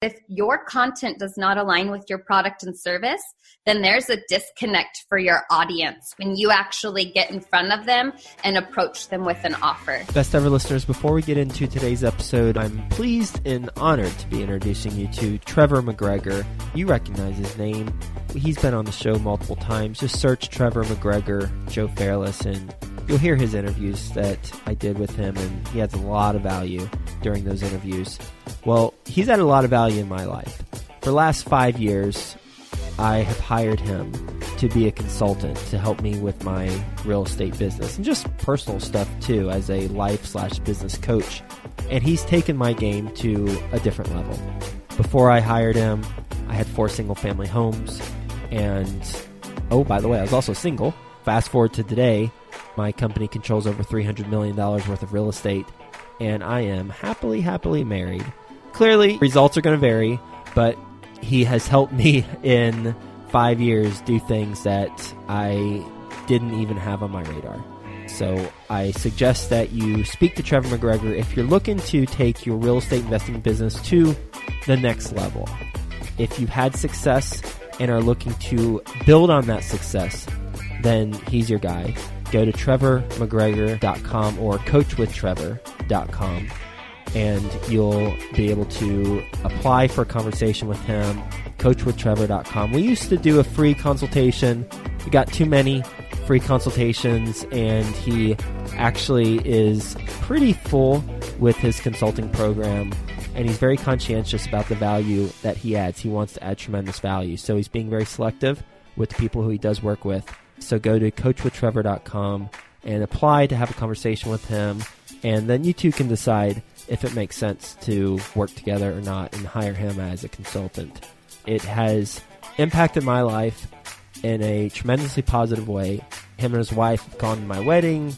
If your content does not align with your product and service, then there's a disconnect for your audience when you actually get in front of them and approach them with an offer. Best ever listeners, before we get into today's episode, I'm pleased and honored to be introducing you to Trevor McGregor. You recognize his name. He's been on the show multiple times. Just search Trevor McGregor, Joe Fairless, and you'll hear his interviews that I did with him, and he adds a lot of value during those interviews. Well, he's had a lot of value in my life. For the last five years, I have hired him to be a consultant to help me with my real estate business and just personal stuff too as a life slash business coach. And he's taken my game to a different level. Before I hired him, I had four single family homes. And oh, by the way, I was also single. Fast forward to today, my company controls over $300 million worth of real estate. And I am happily, happily married Clearly, results are going to vary, but he has helped me in five years do things that I didn't even have on my radar. So I suggest that you speak to Trevor McGregor if you're looking to take your real estate investing business to the next level. If you've had success and are looking to build on that success, then he's your guy. Go to trevormcgregor.com or coachwithtrevor.com and you'll be able to apply for a conversation with him. CoachWithTrevor.com. We used to do a free consultation. We got too many free consultations, and he actually is pretty full with his consulting program. And he's very conscientious about the value that he adds. He wants to add tremendous value. So he's being very selective with the people who he does work with. So go to CoachWithTrevor.com and apply to have a conversation with him. And then you two can decide if it makes sense to work together or not and hire him as a consultant. It has impacted my life in a tremendously positive way. Him and his wife have gone to my wedding.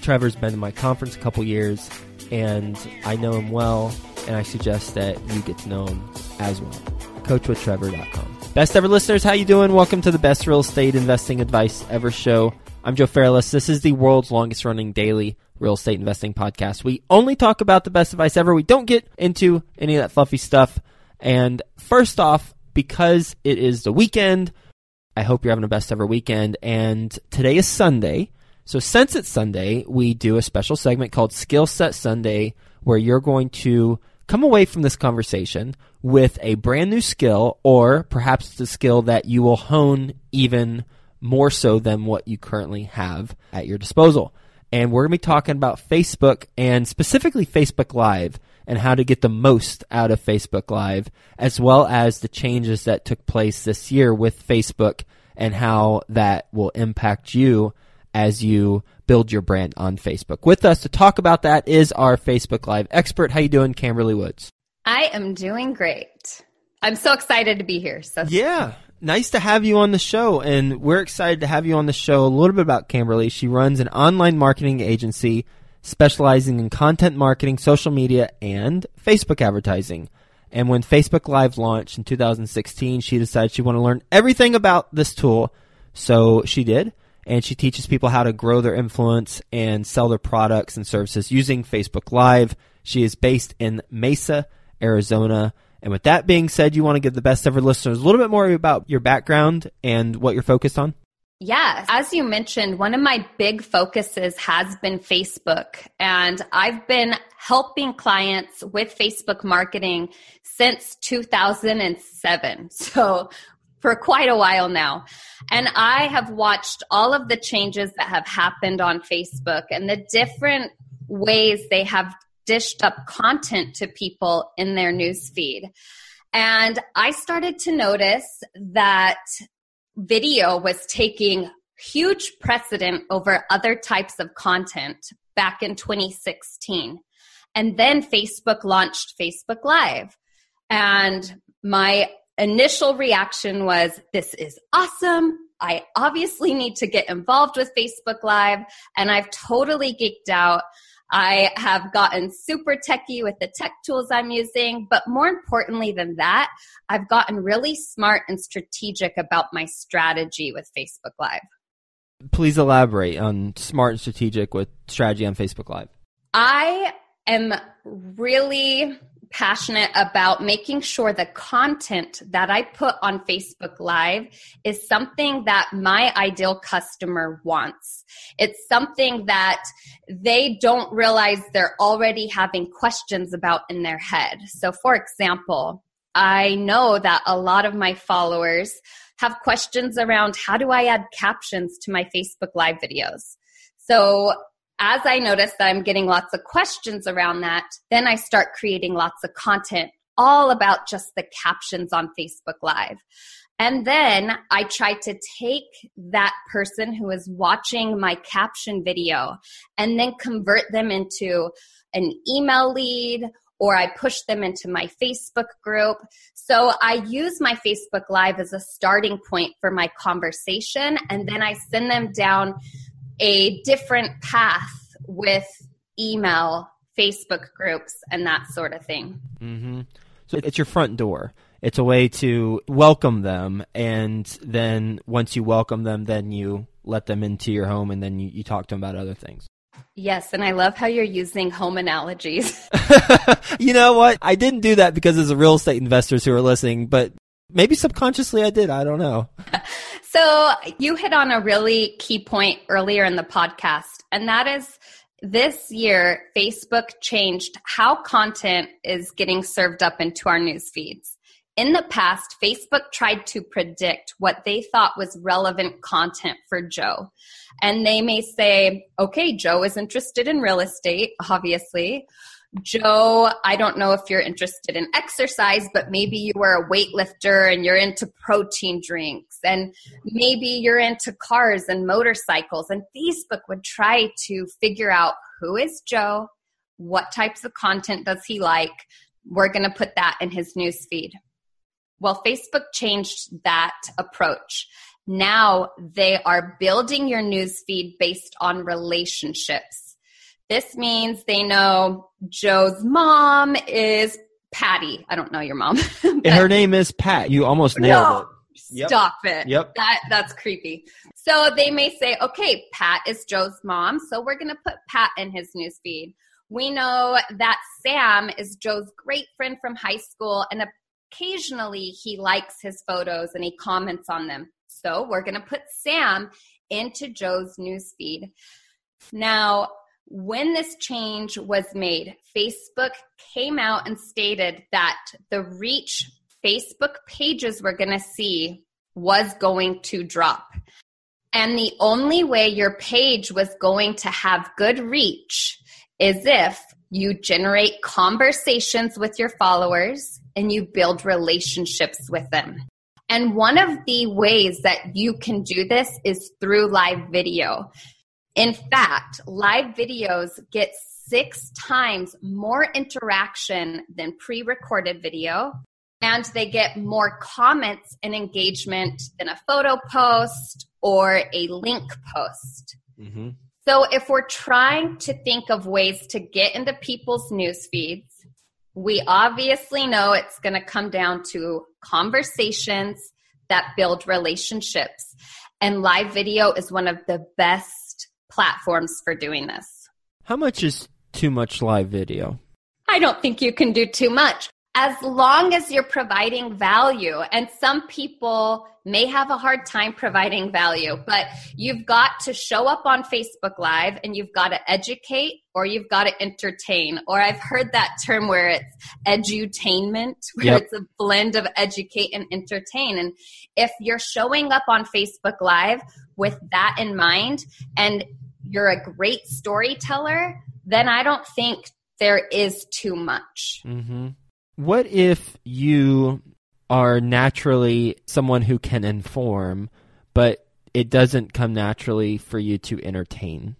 Trevor's been to my conference a couple years, and I know him well, and I suggest that you get to know him as well. CoachWithTrevor.com. Best ever listeners, how you doing? Welcome to the best real estate investing advice ever show. I'm Joe Fairless. This is the world's longest running daily real estate investing podcast. We only talk about the best advice ever. We don't get into any of that fluffy stuff. And first off, because it is the weekend, I hope you're having a best ever weekend. And today is Sunday. So since it's Sunday, we do a special segment called Skill Set Sunday where you're going to come away from this conversation with a brand new skill or perhaps the skill that you will hone even more so than what you currently have at your disposal. And we're going to be talking about Facebook and specifically Facebook Live and how to get the most out of Facebook Live, as well as the changes that took place this year with Facebook and how that will impact you as you build your brand on Facebook. With us to talk about that is our Facebook Live expert. How you doing, Camberly Woods? I am doing great. I'm so excited to be here. So yeah, nice to have you on the show, and we're excited to have you on the show. A little bit about Camberly. She runs an online marketing agency specializing in content marketing, social media, and Facebook advertising. And when Facebook Live launched in 2016, she decided she wanted to learn everything about this tool. So she did. And she teaches people how to grow their influence and sell their products and services using Facebook Live. She is based in Mesa, Arizona. And with that being said, you want to give the best ever listeners a little bit more about your background and what you're focused on? Yeah, as you mentioned, one of my big focuses has been Facebook. And I've been helping clients with Facebook marketing since 2007. So for quite a while now. And I have watched all of the changes that have happened on Facebook and the different ways they have dished up content to people in their news feed. And I started to notice that video was taking huge precedent over other types of content back in 2016. And then Facebook launched Facebook Live. And my initial reaction was, this is awesome. I obviously need to get involved with Facebook Live. And I've totally geeked out. I have gotten super techy with the tech tools I'm using, but more importantly than that, I've gotten really smart and strategic about my strategy with Facebook Live. Please elaborate on smart and strategic with strategy on Facebook Live. I am really passionate about making sure the content that I put on Facebook Live is something that my ideal customer wants. It's something that they don't realize they're already having questions about in their head. So, for example, I know that a lot of my followers have questions around how do I add captions to my Facebook Live videos. So as I notice that I'm getting lots of questions around that, then I start creating lots of content all about just the captions on Facebook Live. And then I try to take that person who is watching my caption video and then convert them into an email lead or I push them into my Facebook group. So I use my Facebook Live as a starting point for my conversation, and then I send them down a different path with email, Facebook groups, and that sort of thing. Mm-hmm. So it's your front door. It's a way to welcome them, and then once you welcome them, then you let them into your home, and then you, you talk to them about other things. Yes, and I love how you're using home analogies. you know what? I didn't do that because the real estate investors who are listening, but maybe subconsciously I did. I don't know. so, you hit on a really key point earlier in the podcast, and that is this year, Facebook changed how content is getting served up into our news feeds. In the past, Facebook tried to predict what they thought was relevant content for Joe. And they may say, okay, Joe is interested in real estate, obviously. Joe, I don't know if you're interested in exercise, but maybe you are a weightlifter and you're into protein drinks, and maybe you're into cars and motorcycles. And Facebook would try to figure out who is Joe, what types of content does he like. We're going to put that in his news feed. Well, Facebook changed that approach. Now they are building your newsfeed based on relationships. This means they know Joe's mom is Patty. I don't know your mom. her name is Pat. You almost nailed no, it. Yep. Stop it. Yep. That that's creepy. So they may say, okay, Pat is Joe's mom, so we're gonna put Pat in his newsfeed. We know that Sam is Joe's great friend from high school, and occasionally he likes his photos and he comments on them. So we're going to put Sam into Joe's newsfeed. Now, when this change was made, Facebook came out and stated that the reach Facebook pages were going to see was going to drop. And the only way your page was going to have good reach is if you generate conversations with your followers and you build relationships with them. And one of the ways that you can do this is through live video. In fact, live videos get six times more interaction than pre recorded video, and they get more comments and engagement than a photo post or a link post. Mm-hmm. So, if we're trying to think of ways to get into people's news feeds, we obviously know it's going to come down to conversations that build relationships. And live video is one of the best platforms for doing this. How much is too much live video? I don't think you can do too much as long as you're providing value. And some people may have a hard time providing value, but you've got to show up on Facebook Live and you've got to educate or you've got to entertain. Or I've heard that term where it's edutainment, where yep. it's a blend of educate and entertain. And if you're showing up on Facebook Live with that in mind and you're a great storyteller, then I don't think there is too much. Mm-hmm. What if you are naturally someone who can inform, but it doesn't come naturally for you to entertain?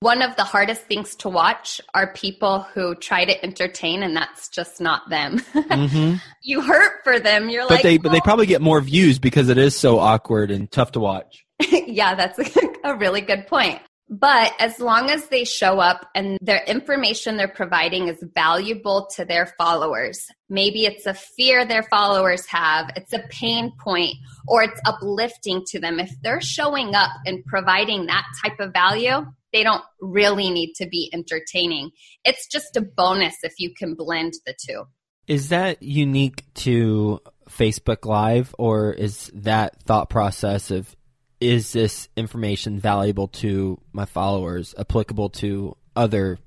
One of the hardest things to watch are people who try to entertain, and that's just not them. Mm-hmm. you hurt for them. You're but like, they, oh. but they probably get more views because it is so awkward and tough to watch. yeah, that's a really good point. But as long as they show up and their information they're providing is valuable to their followers, maybe it's a fear their followers have, it's a pain point, or it's uplifting to them. If they're showing up and providing that type of value, they don't really need to be entertaining. It's just a bonus if you can blend the two. Is that unique to Facebook Live, or is that thought process of is this information valuable to my followers applicable to other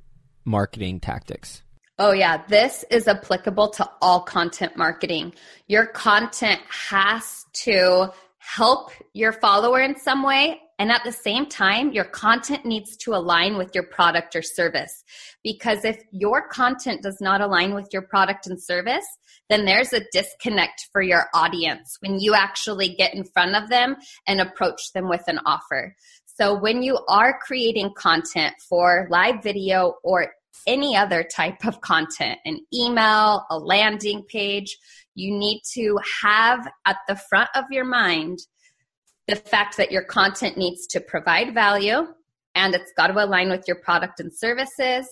marketing tactics? Oh, yeah. This is applicable to all content marketing. Your content has to help your follower in some way. And at the same time, your content needs to align with your product or service. Because if your content does not align with your product and service, then there's a disconnect for your audience when you actually get in front of them and approach them with an offer. So when you are creating content for live video or any other type of content, an email, a landing page, you need to have at the front of your mind the fact that your content needs to provide value and it's got to align with your product and services.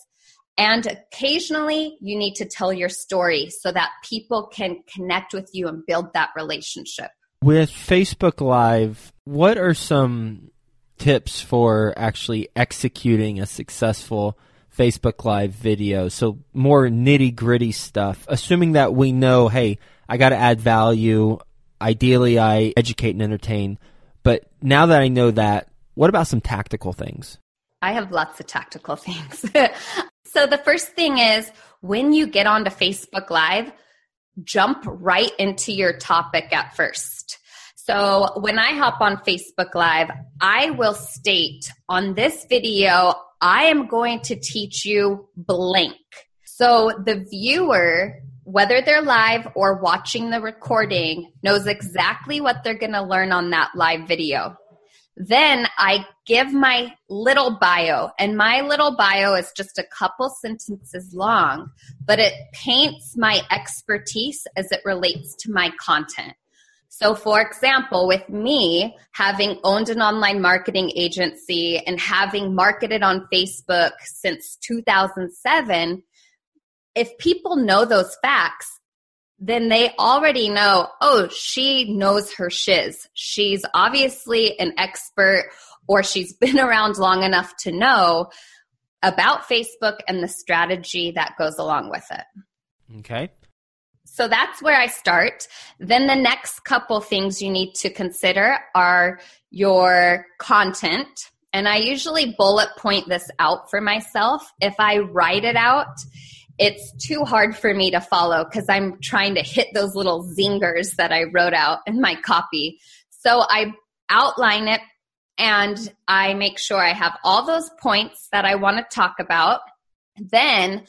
And occasionally, you need to tell your story so that people can connect with you and build that relationship. With Facebook Live, what are some tips for actually executing a successful Facebook Live video. So more nitty gritty stuff. Assuming that we know, hey, I got to add value. Ideally, I educate and entertain. But now that I know that, what about some tactical things? I have lots of tactical things. so the first thing is when you get onto Facebook Live, jump right into your topic at first. So when I hop on Facebook Live, I will state on this video, I am going to teach you blank. So the viewer, whether they're live or watching the recording, knows exactly what they're going to learn on that live video. Then I give my little bio, and my little bio is just a couple sentences long, but it paints my expertise as it relates to my content. So, for example, with me having owned an online marketing agency and having marketed on Facebook since 2007, if people know those facts, then they already know, oh, she knows her shiz. She's obviously an expert or she's been around long enough to know about Facebook and the strategy that goes along with it. Okay. So that's where I start. Then the next couple things you need to consider are your content. And I usually bullet point this out for myself. If I write it out, it's too hard for me to follow because I'm trying to hit those little zingers that I wrote out in my copy. So I outline it and I make sure I have all those points that I want to talk about. Then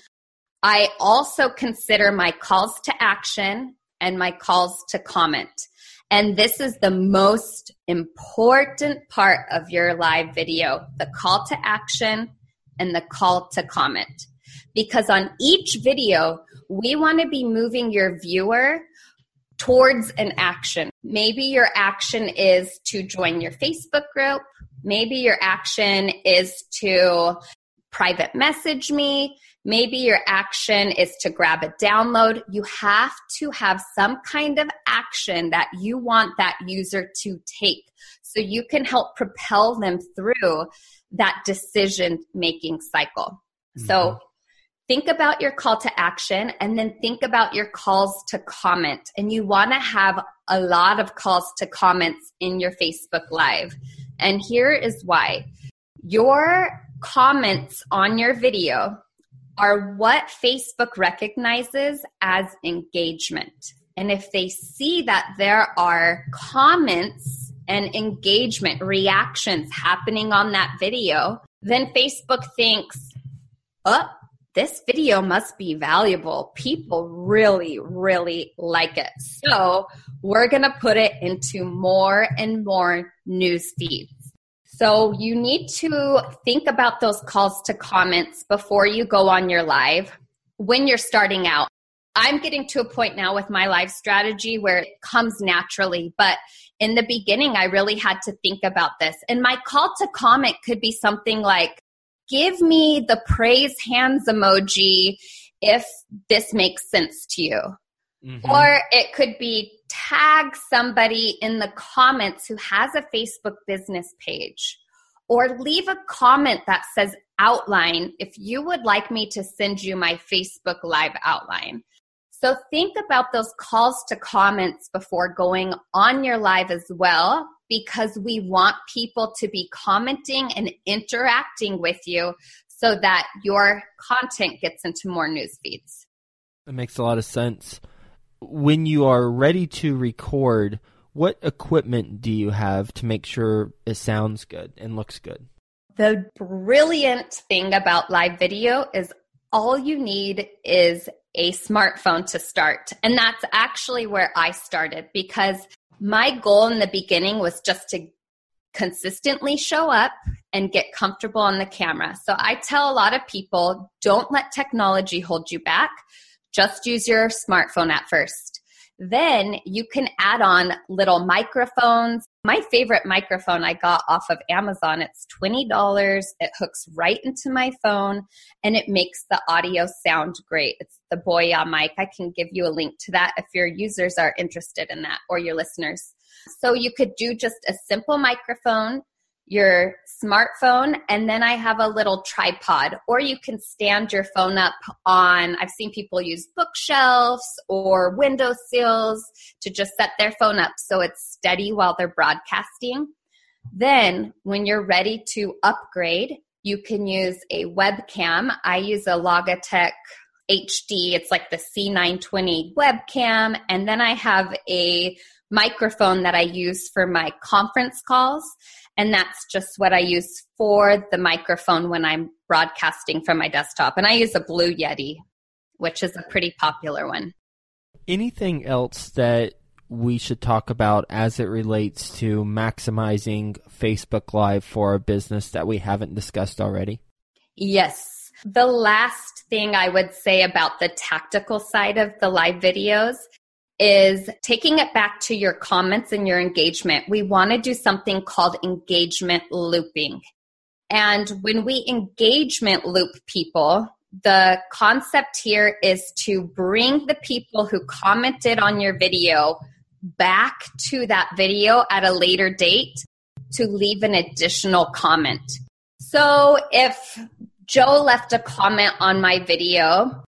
I also consider my calls to action and my calls to comment. And this is the most important part of your live video the call to action and the call to comment. Because on each video, we want to be moving your viewer towards an action. Maybe your action is to join your Facebook group. Maybe your action is to private message me. Maybe your action is to grab a download. You have to have some kind of action that you want that user to take so you can help propel them through that decision making cycle. Mm-hmm. So think about your call to action and then think about your calls to comment. And you want to have a lot of calls to comments in your Facebook Live. And here is why your comments on your video are what Facebook recognizes as engagement. And if they see that there are comments and engagement reactions happening on that video, then Facebook thinks, oh, this video must be valuable. People really, really like it. So we're going to put it into more and more news feeds. So you need to think about those calls to comments before you go on your live when you're starting out. I'm getting to a point now with my live strategy where it comes naturally, but in the beginning, I really had to think about this. And my call to comment could be something like, give me the praise hands emoji if this makes sense to you. Mm-hmm. Or it could be tag somebody in the comments who has a Facebook business page. Or leave a comment that says outline if you would like me to send you my Facebook Live outline. So think about those calls to comments before going on your live as well, because we want people to be commenting and interacting with you so that your content gets into more news feeds. That makes a lot of sense. When you are ready to record, what equipment do you have to make sure it sounds good and looks good? The brilliant thing about live video is all you need is a smartphone to start. And that's actually where I started because my goal in the beginning was just to consistently show up and get comfortable on the camera. So I tell a lot of people don't let technology hold you back. Just use your smartphone at first. Then you can add on little microphones. My favorite microphone I got off of Amazon, it's $20. It hooks right into my phone and it makes the audio sound great. It's the Boya mic. I can give you a link to that if your users are interested in that or your listeners. So you could do just a simple microphone your smartphone and then I have a little tripod or you can stand your phone up on I've seen people use bookshelves or window sills to just set their phone up so it's steady while they're broadcasting. Then when you're ready to upgrade, you can use a webcam. I use a Logitech HD. It's like the C920 webcam and then I have a microphone that I use for my conference calls and that's just what I use for the microphone when I'm broadcasting from my desktop. And I use a Blue Yeti, which is a pretty popular one. Anything else that we should talk about as it relates to maximizing Facebook Live for our business that we haven't discussed already? Yes. The last thing I would say about the tactical side of the live videos is taking it back to your comments and your engagement. We want to do something called engagement looping. And when we engagement loop people, the concept here is to bring the people who commented on your video back to that video at a later date to leave an additional comment. So if Joe left a comment on my video,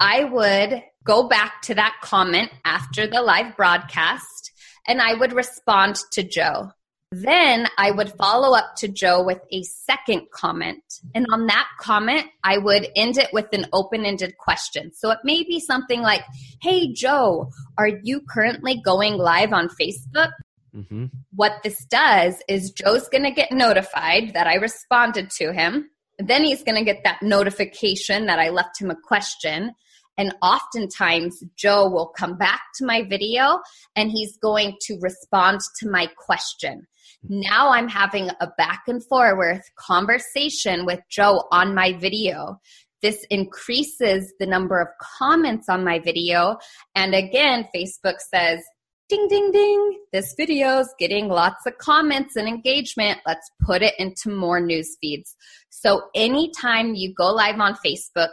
I would go back to that comment after the live broadcast and I would respond to Joe. Then I would follow up to Joe with a second comment. And on that comment, I would end it with an open ended question. So it may be something like, Hey, Joe, are you currently going live on Facebook? Mm-hmm. What this does is Joe's going to get notified that I responded to him. Then he's going to get that notification that I left him a question. And oftentimes, Joe will come back to my video and he's going to respond to my question. Now I'm having a back and forth conversation with Joe on my video. This increases the number of comments on my video. And again, Facebook says, ding, ding, ding, this video is getting lots of comments and engagement. Let's put it into more news feeds. So anytime you go live on Facebook,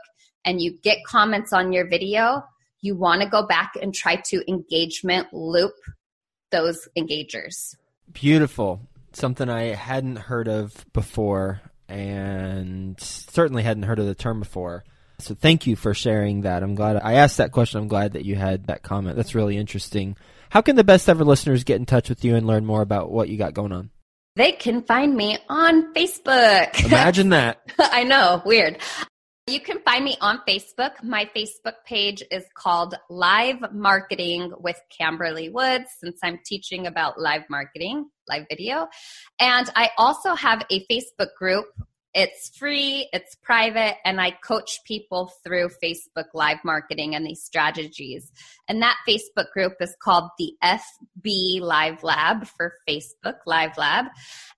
and you get comments on your video, you want to go back and try to engagement loop those engagers. Beautiful. Something I hadn't heard of before and certainly hadn't heard of the term before. So thank you for sharing that. I'm glad I asked that question. I'm glad that you had that comment. That's really interesting. How can the best ever listeners get in touch with you and learn more about what you got going on? They can find me on Facebook. Imagine that. I know, weird. You can find me on Facebook. My Facebook page is called Live Marketing with Camberly Woods, since I'm teaching about live marketing, live video. And I also have a Facebook group it's free, it's private, and I coach people through Facebook Live marketing and these strategies. And that Facebook group is called the FB Live Lab for Facebook Live Lab.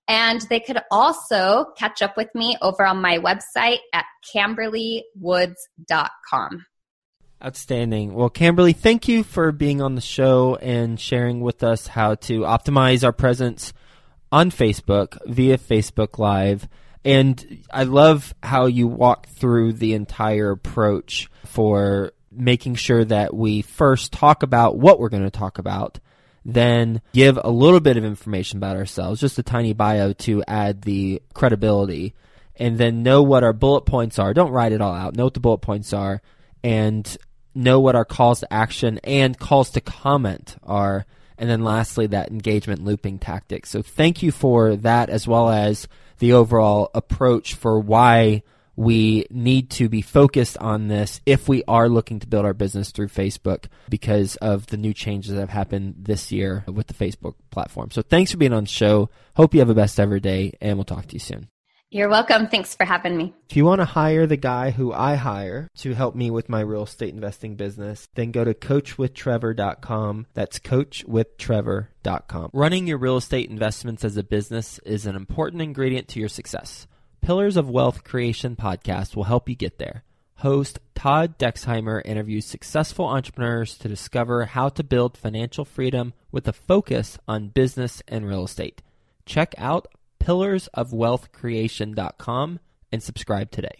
And they could also catch up with me over on my website at camberlywoods.com. Outstanding. Well, Camberly, thank you for being on the show and sharing with us how to optimize our presence on Facebook via Facebook Live. And I love how you walk through the entire approach for making sure that we first talk about what we're going to talk about, then give a little bit of information about ourselves, just a tiny bio to add the credibility, and then know what our bullet points are. Don't write it all out. Know what the bullet points are, and know what our calls to action and calls to comment are. And then lastly, that engagement looping tactic. So thank you for that as well as the overall approach for why we need to be focused on this if we are looking to build our business through Facebook because of the new changes that have happened this year with the Facebook platform. So thanks for being on the show. Hope you have a best ever day, and we'll talk to you soon. You're welcome. Thanks for having me. If you want to hire the guy who I hire to help me with my real estate investing business, then go to coachwithtrevor.com. That's coachwithtrevor.com. Running your real estate investments as a business is an important ingredient to your success. Pillars of Wealth Creation podcast will help you get there. Host Todd Dexheimer interviews successful entrepreneurs to discover how to build financial freedom with a focus on business and real estate. Check out pillarsofwealthcreation.com and subscribe today.